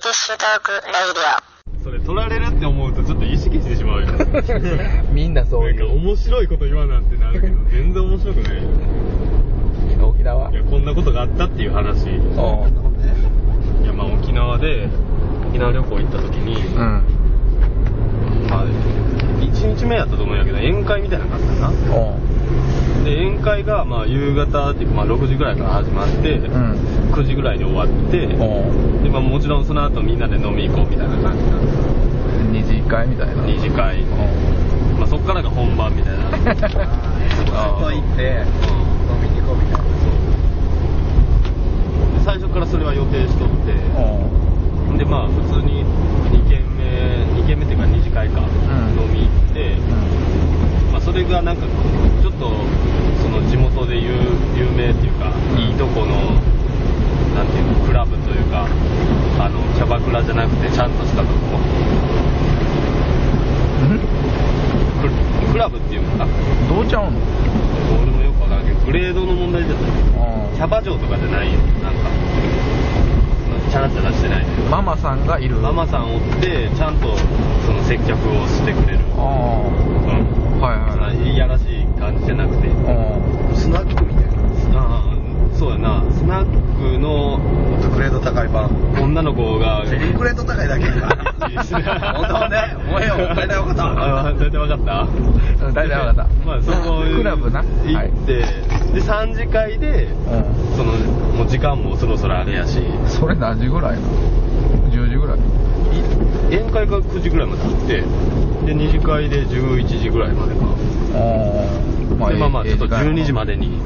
Tissue Talk Radio。それ録られるって思うとちょっと意識してしまうよみんなそうなんか。面白いこと言わなってなるけど全然面白くない沖縄いやこんなことがあったっていう話いおうやまあ沖縄で沖縄旅行行った時に、うん。まあ1日目やったと思うんやけど宴会みたいなのがあったなで宴会がまあ夕方っていうかまあ6時ぐらいから始まって、うん。9時ぐらいに終わってで、まあ、もちろんその後みんなで飲み行こうみたいな感じなんです二次会みたいな。二次会。まあ、そっからが本番みたいな。あ外行ってうん。飲みに行こうみたいな。で最初からそれは予定しとって。でまあ普通に2軒目2軒目っていうか二次会か、ん飲み行って、まあ、それがなんかちょっとその地元で有有名っていうか、うんいいとこのなんていうのクラブというかあのキャバクラじゃなくてちゃんとしたとこうんククラブっていうのかなどうちゃうの俺もよくわからんけどグレードの問題じゃないおうキャバ嬢とかじゃないよなんかチャラチャラしてないママさんがいる。ママさんおってちゃんとその接客をしてくれる。あうん。あ。はいはい。いやらしい感じじゃなくて。スナックみたいな。ああそうやな。スナックのもっとグレード高い版女の子が。グレード高いだけか。本当ねもうええよ大体分かったあ大体分かったうん大体分かったまあそこクラブな行って、で3次会でうん。そのもう時間もそろそろあれやしそれ何時ぐらいなの ?10 時ぐらい。い宴会が9時ぐらいまであってで二次会で11時ぐらいまでかおでまあまあちょっと12時まで。でにうん。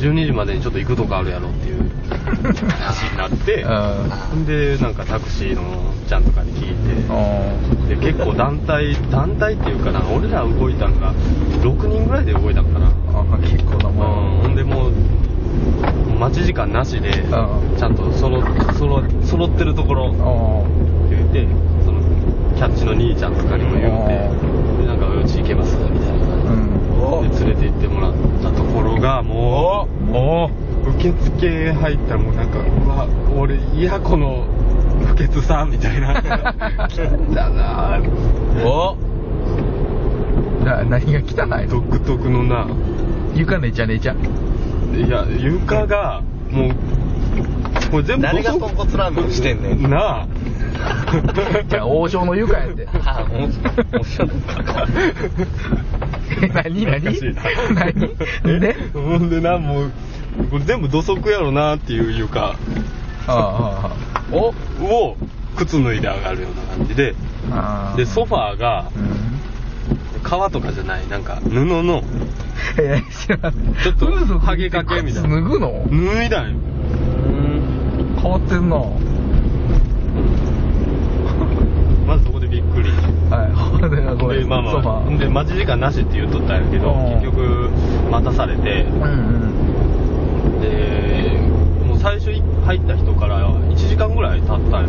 12時までにちょっと行くとこあるやろっていう 話になってうんでなんかタクシーのちゃんとかに聞いてで結構団体団体っていうかな俺ら動いたんが6人ぐらいで動いたんかなあ結構なうんもん。ほんでもう待ち時間なしでうん。ちゃんとそろそろ揃ってるところ。お言うてそのキャッチの兄ちゃんとかにも言うてでなんかうち行けますみたいな。うん。で連れて行ってもらったところがもうお受付入ったらもうなんかうわ俺いやこの不潔さみたいな。来たなぁお。な何が汚いの？独特のな。床ねちゃねちゃ。いや床がもうこれ全部誰が豚骨ラーメンをしてんねん。なあ。じゃあ王将の床やって。あもうもうしょ え何何？難しい。な何で？ほんでなもうこれ全部土足やろなっていう床。あああをを靴脱いで上がるような感じで。でソファーがうん革とかじゃないなんか布のえ知らん。ちょっとハゲかけみたいな。脱ぐの？脱いだんよ。変わってんな。はまずそこでびっくり。いほんでこれ。でまあまあで待ち時間なしって言っとったんやけどうん。結局待たされて。うんうん。で最初い入った人から1時間ぐらい経ったんよ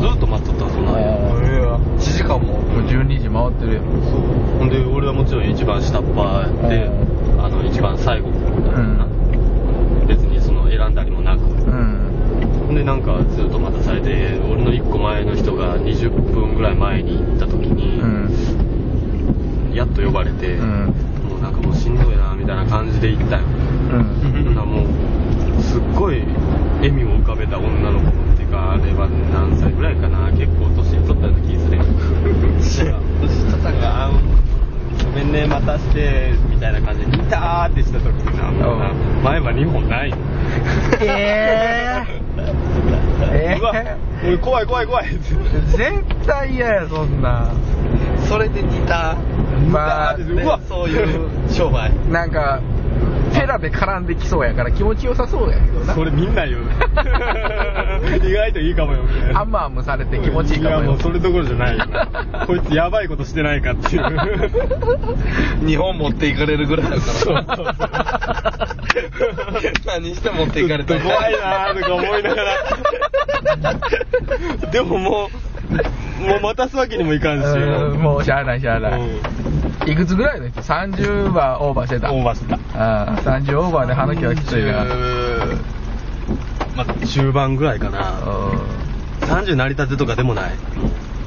ずっと待っとったんそんなんや1時間も。もう12時回ってるよほんで俺はもちろん一番下っ端やってうあの一番最後だったな。う別にその選んだりもなくうん。ほんでなんかずっと待たされて俺の1個前の人が20分ぐらい前に行った時に、うん。やっと呼ばれて、うん。もうなんかもうしんどいなみたいな感じで行ったよ。うんならもうすっごい笑みを浮かべた女の子っていうかあれは何歳ぐらいかな。結構年取ったような気するやん年取ったんがあごめんね待たしてみたいな感じで「いたー」ってした時になもうな。うん前歯2本ないええうわ俺怖い怖い怖い。絶対嫌やそんな。それで似た。まあうわ。そういう商売。なんかペラで絡んできそうやから気持ちよさそうやけどな。それみんな言う。意外といいかもよみたいな。ハンマームされて気持ちいいかも。よやもうそれどころじゃない。よ こいつやばいことしてないかっていう。日本持っていかれるぐらいだそうから何して持っていかれたちょっと怖いなーとか思いながら。でももうもう待たすわけにもいかんし。うんもうしゃあないしゃあない、うんいくつぐらいの人？30はオーバーしてた。オーバーしてた。ああ30オーバーで花木はきついなまあ中盤ぐらいかな。う30成り立てとかでもない。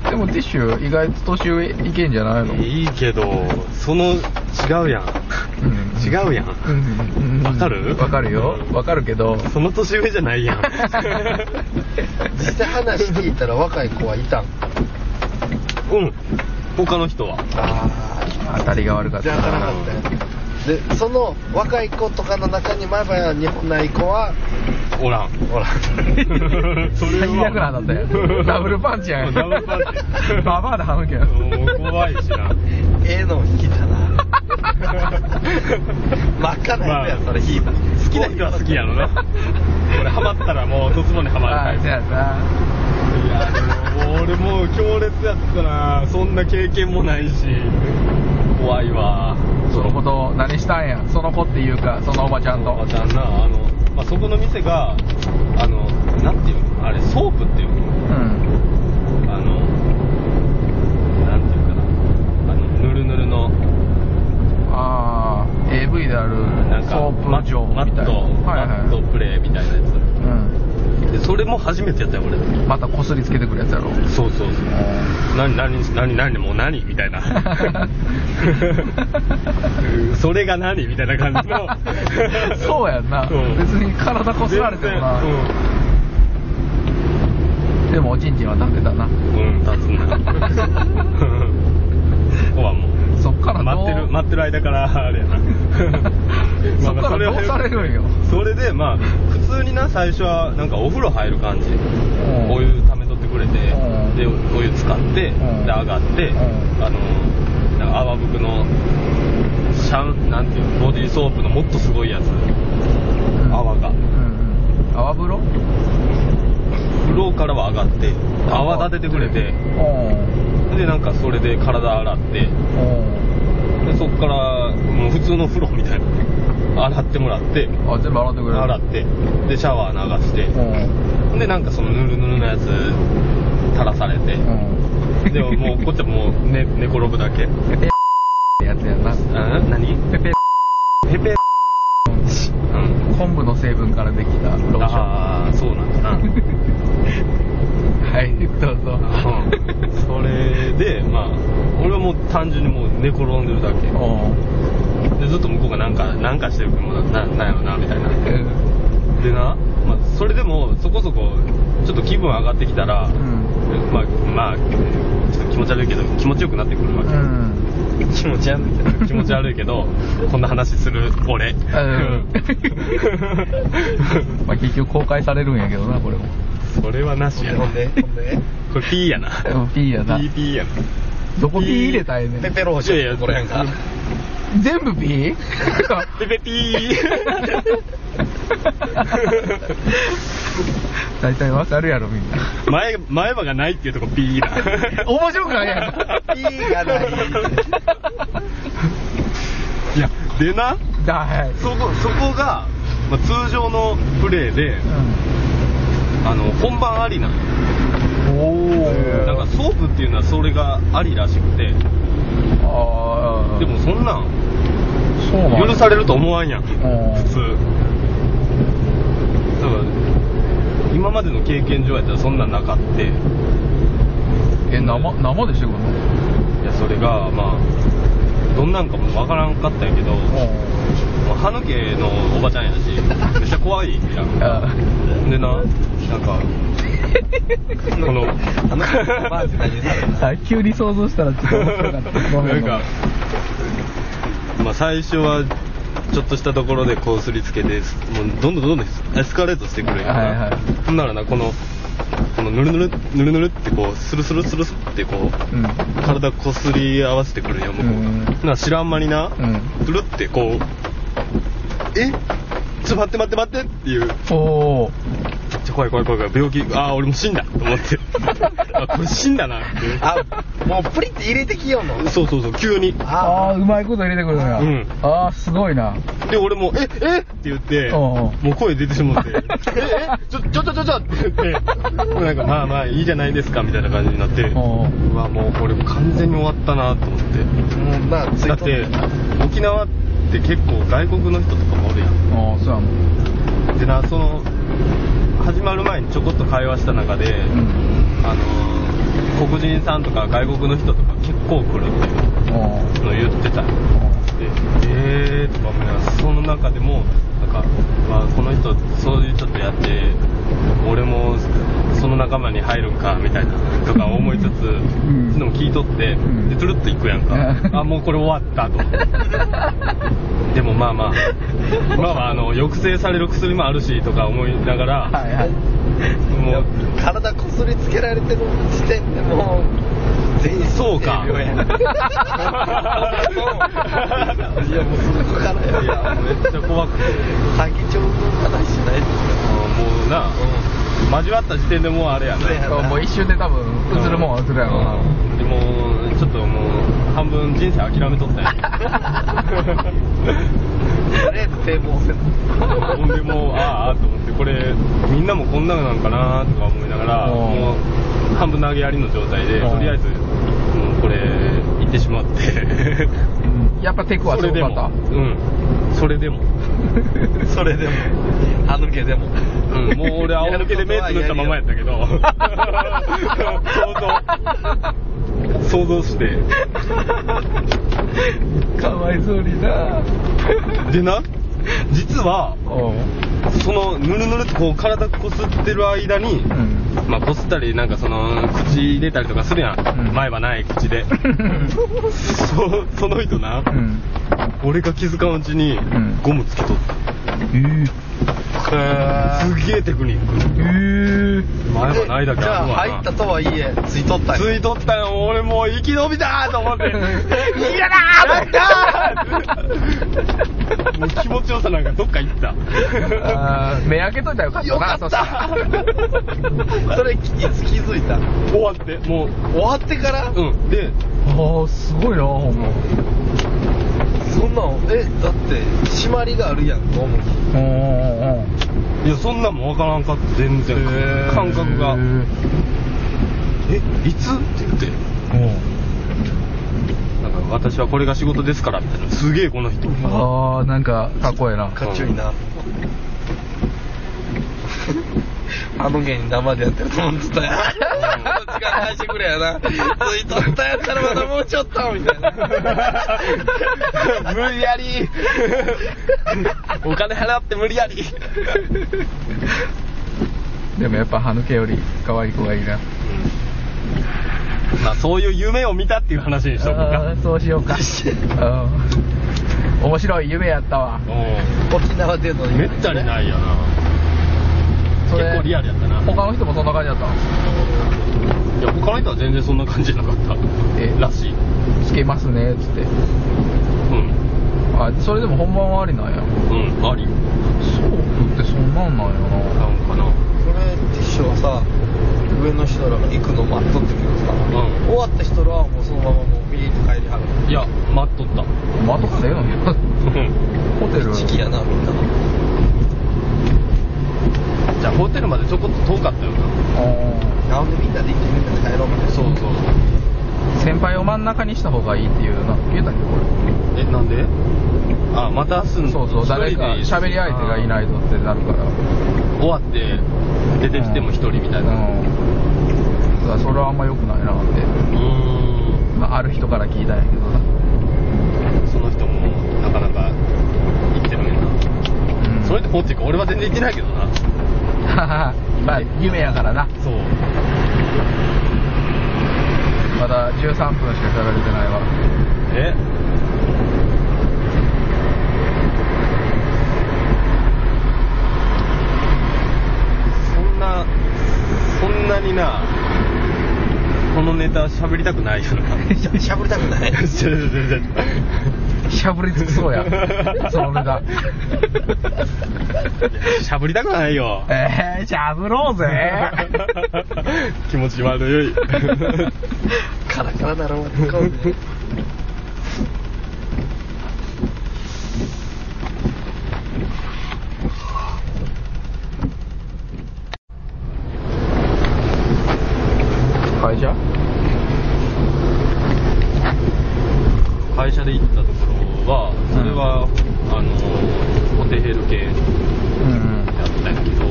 でもティッシュ意外と年上いけんじゃないの？いいけどその違うやん。うん。違うやん。うん。わかる？わかるよ。わかるけど。その年上じゃないやん。実際話聞いたら若い子はいたん？うん。他の人は。あ当たりが悪かったじゃあなかったよ。でその若い子とかの中に前歯日本ない子は？おらん。ほらそれは。最悪なんだったよ ダブルパンチやん。ダブルパンチ。ババアではむけどもう怖いしな。ええの引いたな。真っ赤なやつやそれ引いた。好きな人は好きやろな。俺ハマったらもうドツボにはまるタイプ。ああじゃあな。いやでも俺もう強烈やったな。そんな経験もないし怖いわ。そのこと何したんや？その子っていうかそのおばちゃんと。おばちゃんな。あの、まあ、そこの店があのなんていうの？あれソープっていうの？うん。あのなんていうかな。あのぬるぬるの。ああ AV であるなんかソープ嬢マみたいな。ット、はいはい。マットプレイみたいなやうん。つでそれも初めてやったよ俺。またこすりつけてくるやつやろ。そうそうそう。何何何何もう何？みたいな。う んそれが何？みたいな感じの。そうやんな、う。ん別に体こすられてもな、全然でもおちんちんは立ってたな。うん、うん、立つな。ここはもうそっから待ってる待ってる間からあれやな。そっからどうされるんよ？それでまあ普通にな最初はなんかお風呂入る感じ。ん。お湯溜めとってくれてうん。でお湯使ってでん。上がってうん。あのなんか泡吹のシャンなんていうのボディーソープのもっとすごいやつ。うん泡が。うんうん。泡風呂？風呂からは上がって泡立ててくれてうでなんかそれで体洗ってでそっからもう普通の風呂みたいな洗ってもらってあ全部洗ってくれる。洗ってでシャワー流してうん。でなんかそのぬるぬるのやつ垂らされてうん。でももうこっちはもう寝寝転ぶだけ。ペペってやつやな。あ何？ペペ。ペペ。うん。昆布の成分からできたローション。ああそうなんだなはいどう。ぞうん。それでまあ俺はもう単純にもう寝転んでるだけ。うん。でずっと向こうがなんかなんかしてるもななんやろなみたいな。うん。でな、まあ、それでもそこそこちょっと気分上がってきたら、うん。まあまあちょっと気持ち悪いけど気持ちよくなってくるわけ、うん。気持ち悪い 気持ち悪いけどこんな話する俺。うん。まあ結局公開されるんやけどなこれもそれはなしやな。ほんでほんで？これ P やな。でも P やな。P P やな。どこ P 入れたらええねん。ペペローションこれやんか。全部 P? ペペピー 大体わかるやろみんな。前前歯がないっていうとこ P だ 面白くないやん。P がない。いやでな。だはい。そこそこが、まあ、通常のプレーであの本番ありなのおおなんかソープっていうのはそれがありらしくて。ああでもそんなんそうなん許されると思わんやん。ん。普通。だから今までの経験上やったらそんなんなかって。え生生でしてくるの？いやそれがまあどんなんかもわからんかったんやけど、歯抜けのおばちゃんやしめっちゃ怖いやん。あでななんかこのあのマジ何されたあ急に想像したらちょっと面白かった。まあ最初はちょっとしたところでこうすりつけてもうどんどんどんどんエスカレートしてくるんやはいはい。ほんならなこのこのぬるぬるぬるぬるってこうスルスルスルスってこううん。体こすり合わせてくるんよ向こうが、うん。なら知らん間にな、うん。くるってこうえ？ちょっと待って待って待ってっていう。おおちょ怖い怖い怖い怖い。病気。ああ俺もう死んだと思って。あこれ死んだなって。あもうプリって入れてきよんの？そうそうそう急に。ああうまいこと入れてくるのや、うん。ああすごいな。で俺もええ？って言っておうおうもう声出てしまって。ええ？ちょちょちょちょちょって言って。なんかまあまあいいじゃないですかみたいな感じになって。うおうわもうこれ完全に終わったなと思って。もうなついとだって沖縄って結構外国の人とかもおるやん。ああそうやもん。でなその始まる前にちょこっと会話した中で、うん。あのー黒人さんとか外国の人とか結構来るってのを言ってた。でえーとか思いながらその中でもなんか、まあ、この人そういうちょっとやって俺もその仲間に入るんかみたいなとか思いつつ、とって、んでトゥルッと行くやんか、うん。あもうこれ終わったと。でもまあまあ。今はあ。の抑制される薬もあるしとか思いながら、はいはい。もう。体こすりつけられてる時点でもう全員そうか いやもうそこからいやめっちゃ怖くて。詐欺帳の話しないですもうな、交わった時点でもうあれやなそうやな。もう一瞬で多分映るもんは映るやろ。なでもちょっともう半分人生諦めとったん。やとりあえず堤防線ほんでもうああと思ってこれみんなもこんなのなんかなとか思いながらうん。もう半分投げやりの状態でうん。とりあえずもうこれ行ってしまって。うん。やっぱテクはそれでも。うん。それでも。それでも。歯抜けでも。うん、もう俺 仰向けで目つぶったままやったけど。想像。想像して。たかわいそうにな。でな実はそのぬるぬるってこう体こすってる間に、うんまあこすったりなんかその口入れたりとかするやん、うん。前歯ない口で。そその人な、うん。俺が気づかんうちにん。ゴムつけとった、すげえテクニック。えー。前歯ないだけじゃあわな入ったとはいえついとったんや。ついとったよ。俺もう生き延びたと思って。嫌だー もう気持ちよさなんかどっか行った。目開けといたらよかったなよかっそしたた それいつ気づいた。終わってもう終わってから？うん。でああすごいなほんま。そんなんえだって締まりがあるやんゴムにうんうんうん。いやそんなんもわからんかった。全然。感覚が。えいつ？って言って。なん。か私はこれが仕事ですからみたいな。すげえこの人。ああなんかかっこええな。かっちょいいな。あの芸人生でやってると思ってたやん。時間返してくれやな。ついとったやったらまだもうちょっとみたいな。無理やり。お金払って無理やり。でもやっぱ歯抜けより可愛い子がいいなまあそういう夢を見たっていう話にしとこうあかーそうしようか。うん。面白い夢やったわ。う沖縄でのんめったにないよな。結構リアルやったな。他の人もそんな感じだった？いや他の人は全然そんな感じじゃなかった。え？らしい。つけますねっつって。うん。あそれでも本番はありなんや。うんあり。そうってそんなんなんやな。なんかな。それティッシュはさ上の人らが行くの待っとってけどさ、ん。終わった人らはもうそのままもうビーって帰りはるいや待っとった。まとかせえのにホテル。時期やなみんな。じゃあホテルまでちょこっと遠かったよな。あなんでみんなで行ってみんなで帰ろうみたいな。そうそう。ー先輩を真ん中にした方がいいっていうな言うたっけこえなんで？あまたすんれそうそう。誰か喋り相手がいないとってなるから。終わって出てきても一人みたいな。うん。それはあんま良くないなって、うーん。まあ、ある人から聞いたんやけどな。その人もなかなか生きてるねんな、うん。それでもっていうか。俺は全然行ってないけどな。まあ夢やからな。そう。まだ13分しか喋れてないわ。えそんなそんなにな。このネタ喋りたくないよな。しゃしゃぶりたくない。しゃぶりつきそうや。そのネタ。しゃぶりたくないよ。えー、しゃぶろうぜ。気持ち悪い。カラカラなろう会社会社で行ったところはそれは、あのホテヘル系うんやったんやけど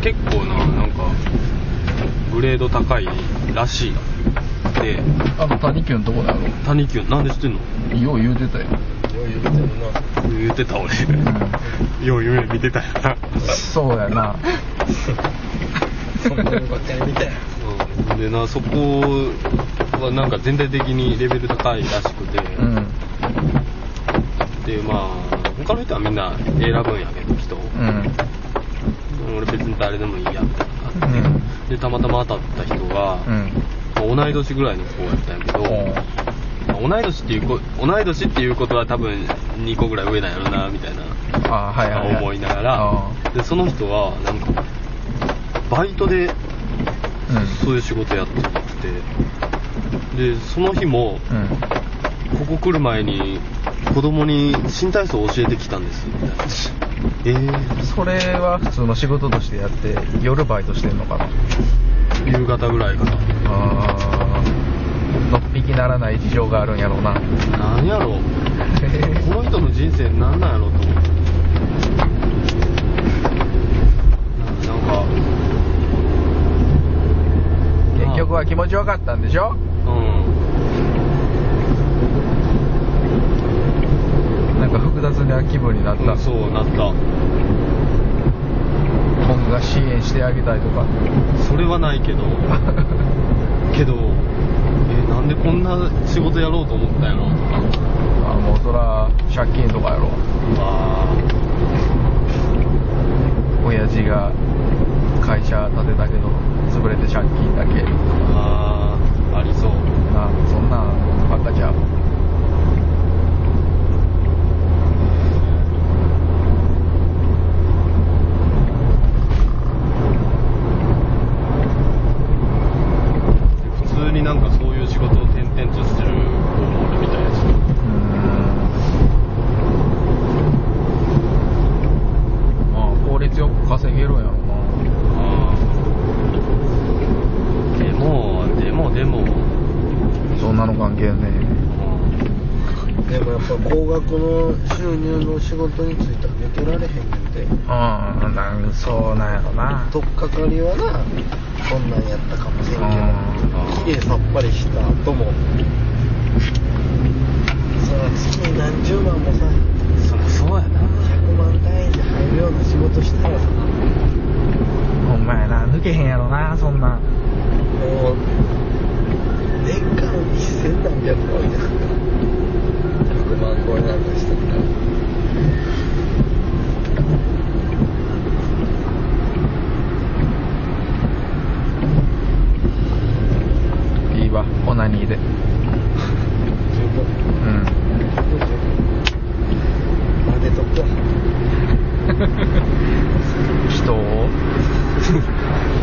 結構ななんかグレード高いらしいであの谷急のとこだろ。谷急なんで知ってんの？よう言うてたよ。よう言ってた。俺。よう夢見てたよな。そうやな。そんなのばっかり見てうん。でなそこはなんか全体的にレベル高いらしくて、うん。でまあ他の人はみんな選ぶんやけど人を、うん。俺別に誰でもいいやみたいなう感じで、ん。でたまたま当たった人が、うん。まあ同い年ぐらいの子やったんやけど、まあ同い年っていうこ同い年っていうことは多分2個ぐらい上なんやろなみたいなあはいはい、はい、思いながら。あでその人はなんかバイトでうん。そういう仕事やっててでその日もうん。ここ来る前に子供に新体操を教えてきたんです。みたいなえー、それは普通の仕事としてやって夜バイトしてんのかな。夕方ぐらいか。なあー。のっぴきならない事情があるんやろうな。なんやろ。この人の人生なんなんやろと思って。なんか。結局は気持ちよかったんでしょ？うん。なんか複雑な気分になった、うんそうなった。僕が支援してあげたいとか。それはないけど。けどえなんでこんな仕事やろうと思ったんやろとかあもうそら借金とかやろあ親父が会社建てたけど潰れて借金だけーあーありそうなそんなんばっかちゃう普通になんかそういう仕事を転々としてる子もおるみたいですうーんまあ効率よく稼げるんやろなあーでもでもでもそんなの関係ねでもやっぱ高額の収入の仕事に就いたら抜けられへんねんて。えうんなんそうなんやろな。取っかかりはなこんなんやったかもしれんけうん。ど綺麗さっぱりした後も。そら月に何十万もさそりゃそうやな。100万単位で入るような仕事したらさ。ほんまやな抜けへんやろなそんなん。もう年間1000何百万ですから100万超えなんかしてた。らわオナニーで。うん。とくわ人を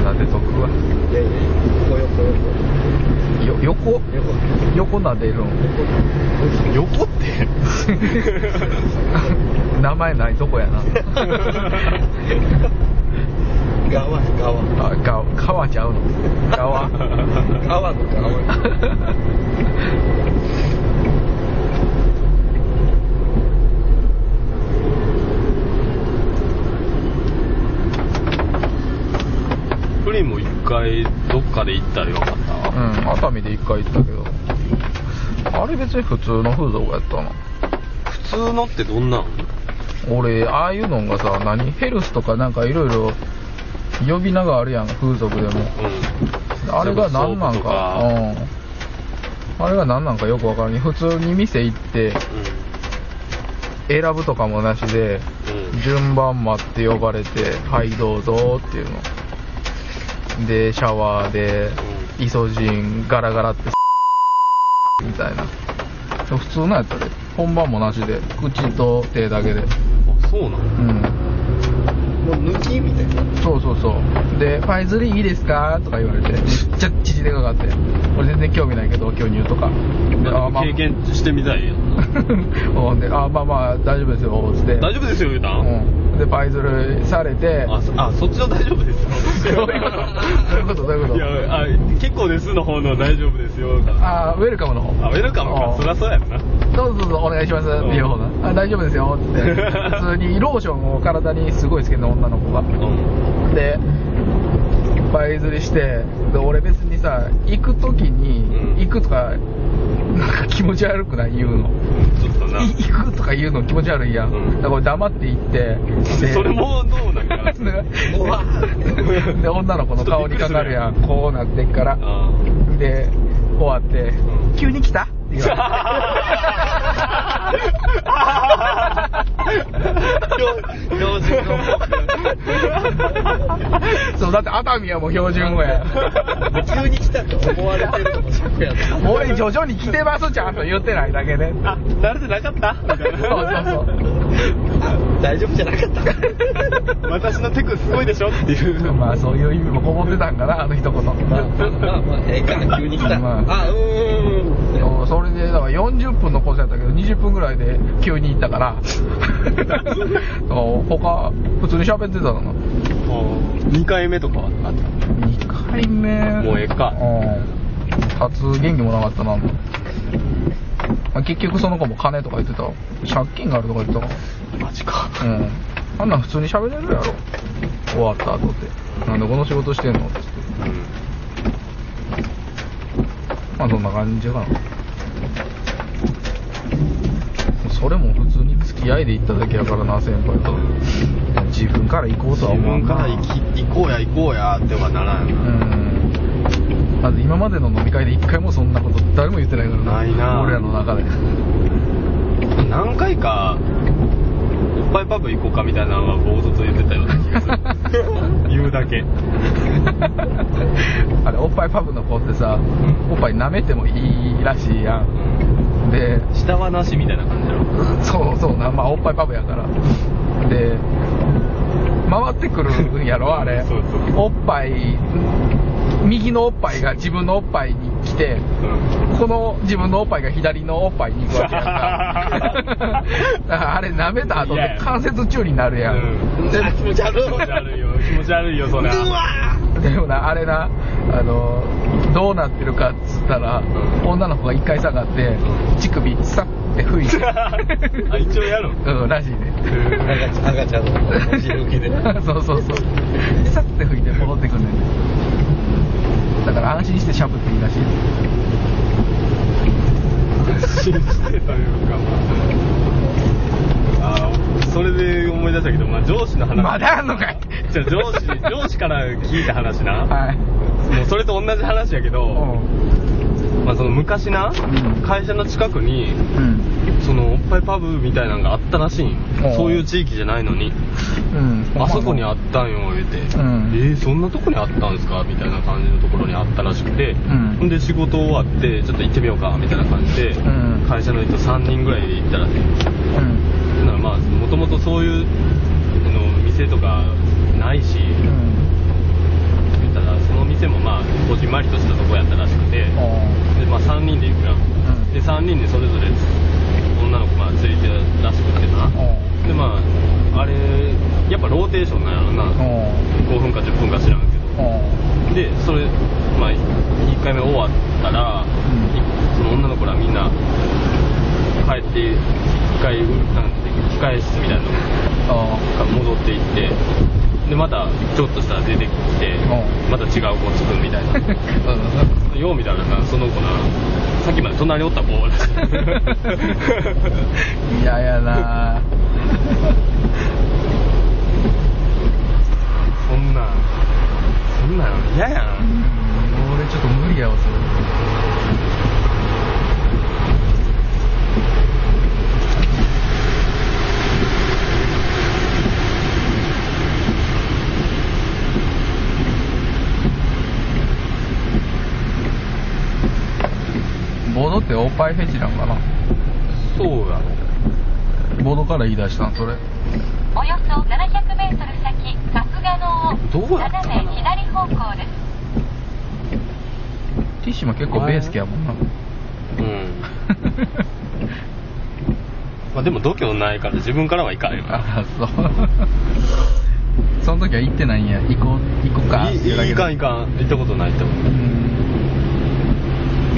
撫でとくわ。いやいや横？横横よ横横横撫でるん横って？名前ないとこやな 側側。あが川ちゃうの？川 川の側。プリンも一回どっかで行ったらよかった？うん熱海で一回行ったけど。あれ別に普通の風俗やったな。普通のってどんなん？俺ああいうのがさ何？ヘルスとかなんかいろいろ呼び名があるやん風俗でも。うん。あれが何なんソープとか。うん。あれが何なんかよくわからん。普通に店行って選ぶとかもなしで順番待って呼ばれて「はいどうぞ」っていうの。でシャワーでイソジンガラガラって みたいな。普通のやったで。本番もなしで口と手だけで。あそうなのうんもう抜きみたいな。そうそうそう。で「ファイズリーいいですか?」とか言われてめっちゃ父でかかって。俺全然興味ないけど巨乳とか。であまあ。経験してみたい。やん。で「あまあまあ大丈夫ですよ」つって。大丈夫ですよ言うたん、うん。でパイズルされて。あそあそっちの大丈夫ですよ。どういうこと。どういうこと。どういうこと。いやあ結構ですの方の大丈夫ですよ。あウェルカムの方。あウェルカムか。うん。そりゃそうやろな。どうぞどうぞお願いします。っていう方なあ大丈夫ですよって。普通にローションを体にすごいつけるの女の子がうん。でいずりしてで俺別にさ行く時に、うん。行くとかなんか気持ち悪くない？言うの。行くとか言うの？気持ち悪いやん、うん。だから俺黙って行って。でそれもどうなんかで 女の子の顔にかかるやん。こうなってっから。あで終わって、うん。急に来た？って言わ標準語そうだって熱海はもう標準語や。急に来たと思われてるのもショックや俺徐々に来てますちゃんと言ってないだけで。あ、慣れてなかった？みたいな。そうそうそう大丈夫じゃなかった私のテクすごいでしょ？っていう。まあそういう意味もこもってたんかなあの一言。まあまあまあええか急に来た、まあ。あうーん。そうそれでだから40分のコースやったけど20分ぐらいで急に行ったから。他普通に喋ってたの。な2回目とかはあった？2回目。もうええか。うん。初元気もなかったなまあ結局その子も金とか言ってたわ。借金があるとか言ってたわマジか。うん。あんなん普通に喋れるやろ。終わった後って。なんでこの仕事してんの？ってまあそんな感じかな。それも普通に付き合いで行っただけやからな先輩と。自分から行こうとは思うな。から行き行こうや行こうやってはならん。ようん。だって今までの飲み会で一回もそんなこと誰も言ってないからないな。俺らの中で。何回かおっぱいパブ行こうかみたいなのは冒頭と言ってたような気がする。言うだけ。あれおっぱいパブの子ってさおっぱい舐めてもいいらしいやん。で下はなしみたいな感じだろそうそうな、まあ、おっぱいパブやから。で、回ってくるんやろ、あれ。そうそう。おっぱい、右のおっぱいが自分のおっぱいに来て、うんこの自分のおっぱいが左のおっぱいに行くわけやんか。だからあれ舐めた後で関節中になるやん。うんで気持ち悪い気持ち悪いよ気持ち悪いよそれでもな、あれな、あの、どうなってるかっつったら、うん女の子が一回下がって、うん乳首さって吹いて。あ一応やるうん、らしいね。赤ちゃんのお尻受けで そうそうそう。さって吹いて戻ってくんねんね。だから安心してしゃぶっていいらしい。信じてというか。あーそれで思い出したけど、まあ、上司の話。まだあんのかい。じゃあ上司上司から聞いた話な、はい。もうそれと同じ話やけど、うまあ、その昔な、ん。会社の近くに。そのおっぱいパブみたいなのがあったらしいんそういう地域じゃないのに。うん。あそこにあったんよ言うて、ん。えー、そんなとこにあったんですか？みたいな感じのところにあったらしくて、ん。ほんで仕事終わってちょっと行ってみようかみたいな感じで、うん。会社の人3人ぐらいで行ったらしいうん。だからまあもともとそういうあの店とかないし、らその店もまあこじんまりとしたとこやったらしくて、でまあ、3人で行くやん、ん。で3人でそれぞれ女の子まあついてるらしくてな、でまああれやっぱローテーションなんやろな、5分か10分か知らんけど。でそれまあ1回目終わったら、ん。いその女の子らみんな帰って一回なんて控え室みたいなのが戻っていってでまたちょっとしたら出てきてうん。また違う子つくみたいな。よう見たらなその子なさっきまで隣におった子らしい。嫌やな そんなんそんなん嫌やん。俺ちょっと無理やわそれボードっておっぱいフェチなんかな。そうやボードから言い出したんそれ。およそ700メートル先、春日野をどうやった斜め左方向です。ティッシュも結構ベース好きやもんな。うん。まあでも度胸ないから自分からはいかんよな。あそう。その時は行ってないんや。行こう行こうかいいいかんいかん。行ったことないと思ううん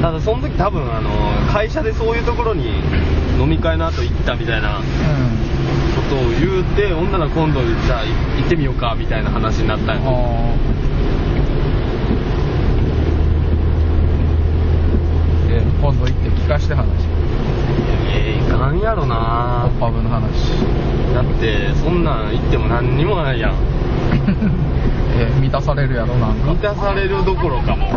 ただその時多分あの会社でそういうところに飲み会の後行ったみたいなことを言うて、女の今度じゃあ行ってみようかみたいな話になったんや今度行って聞かして話。えー、いかんやろな。パブの話。だってそんなん行っても何にもないやん。えー、満たされるやろなんか。満たされるどころかも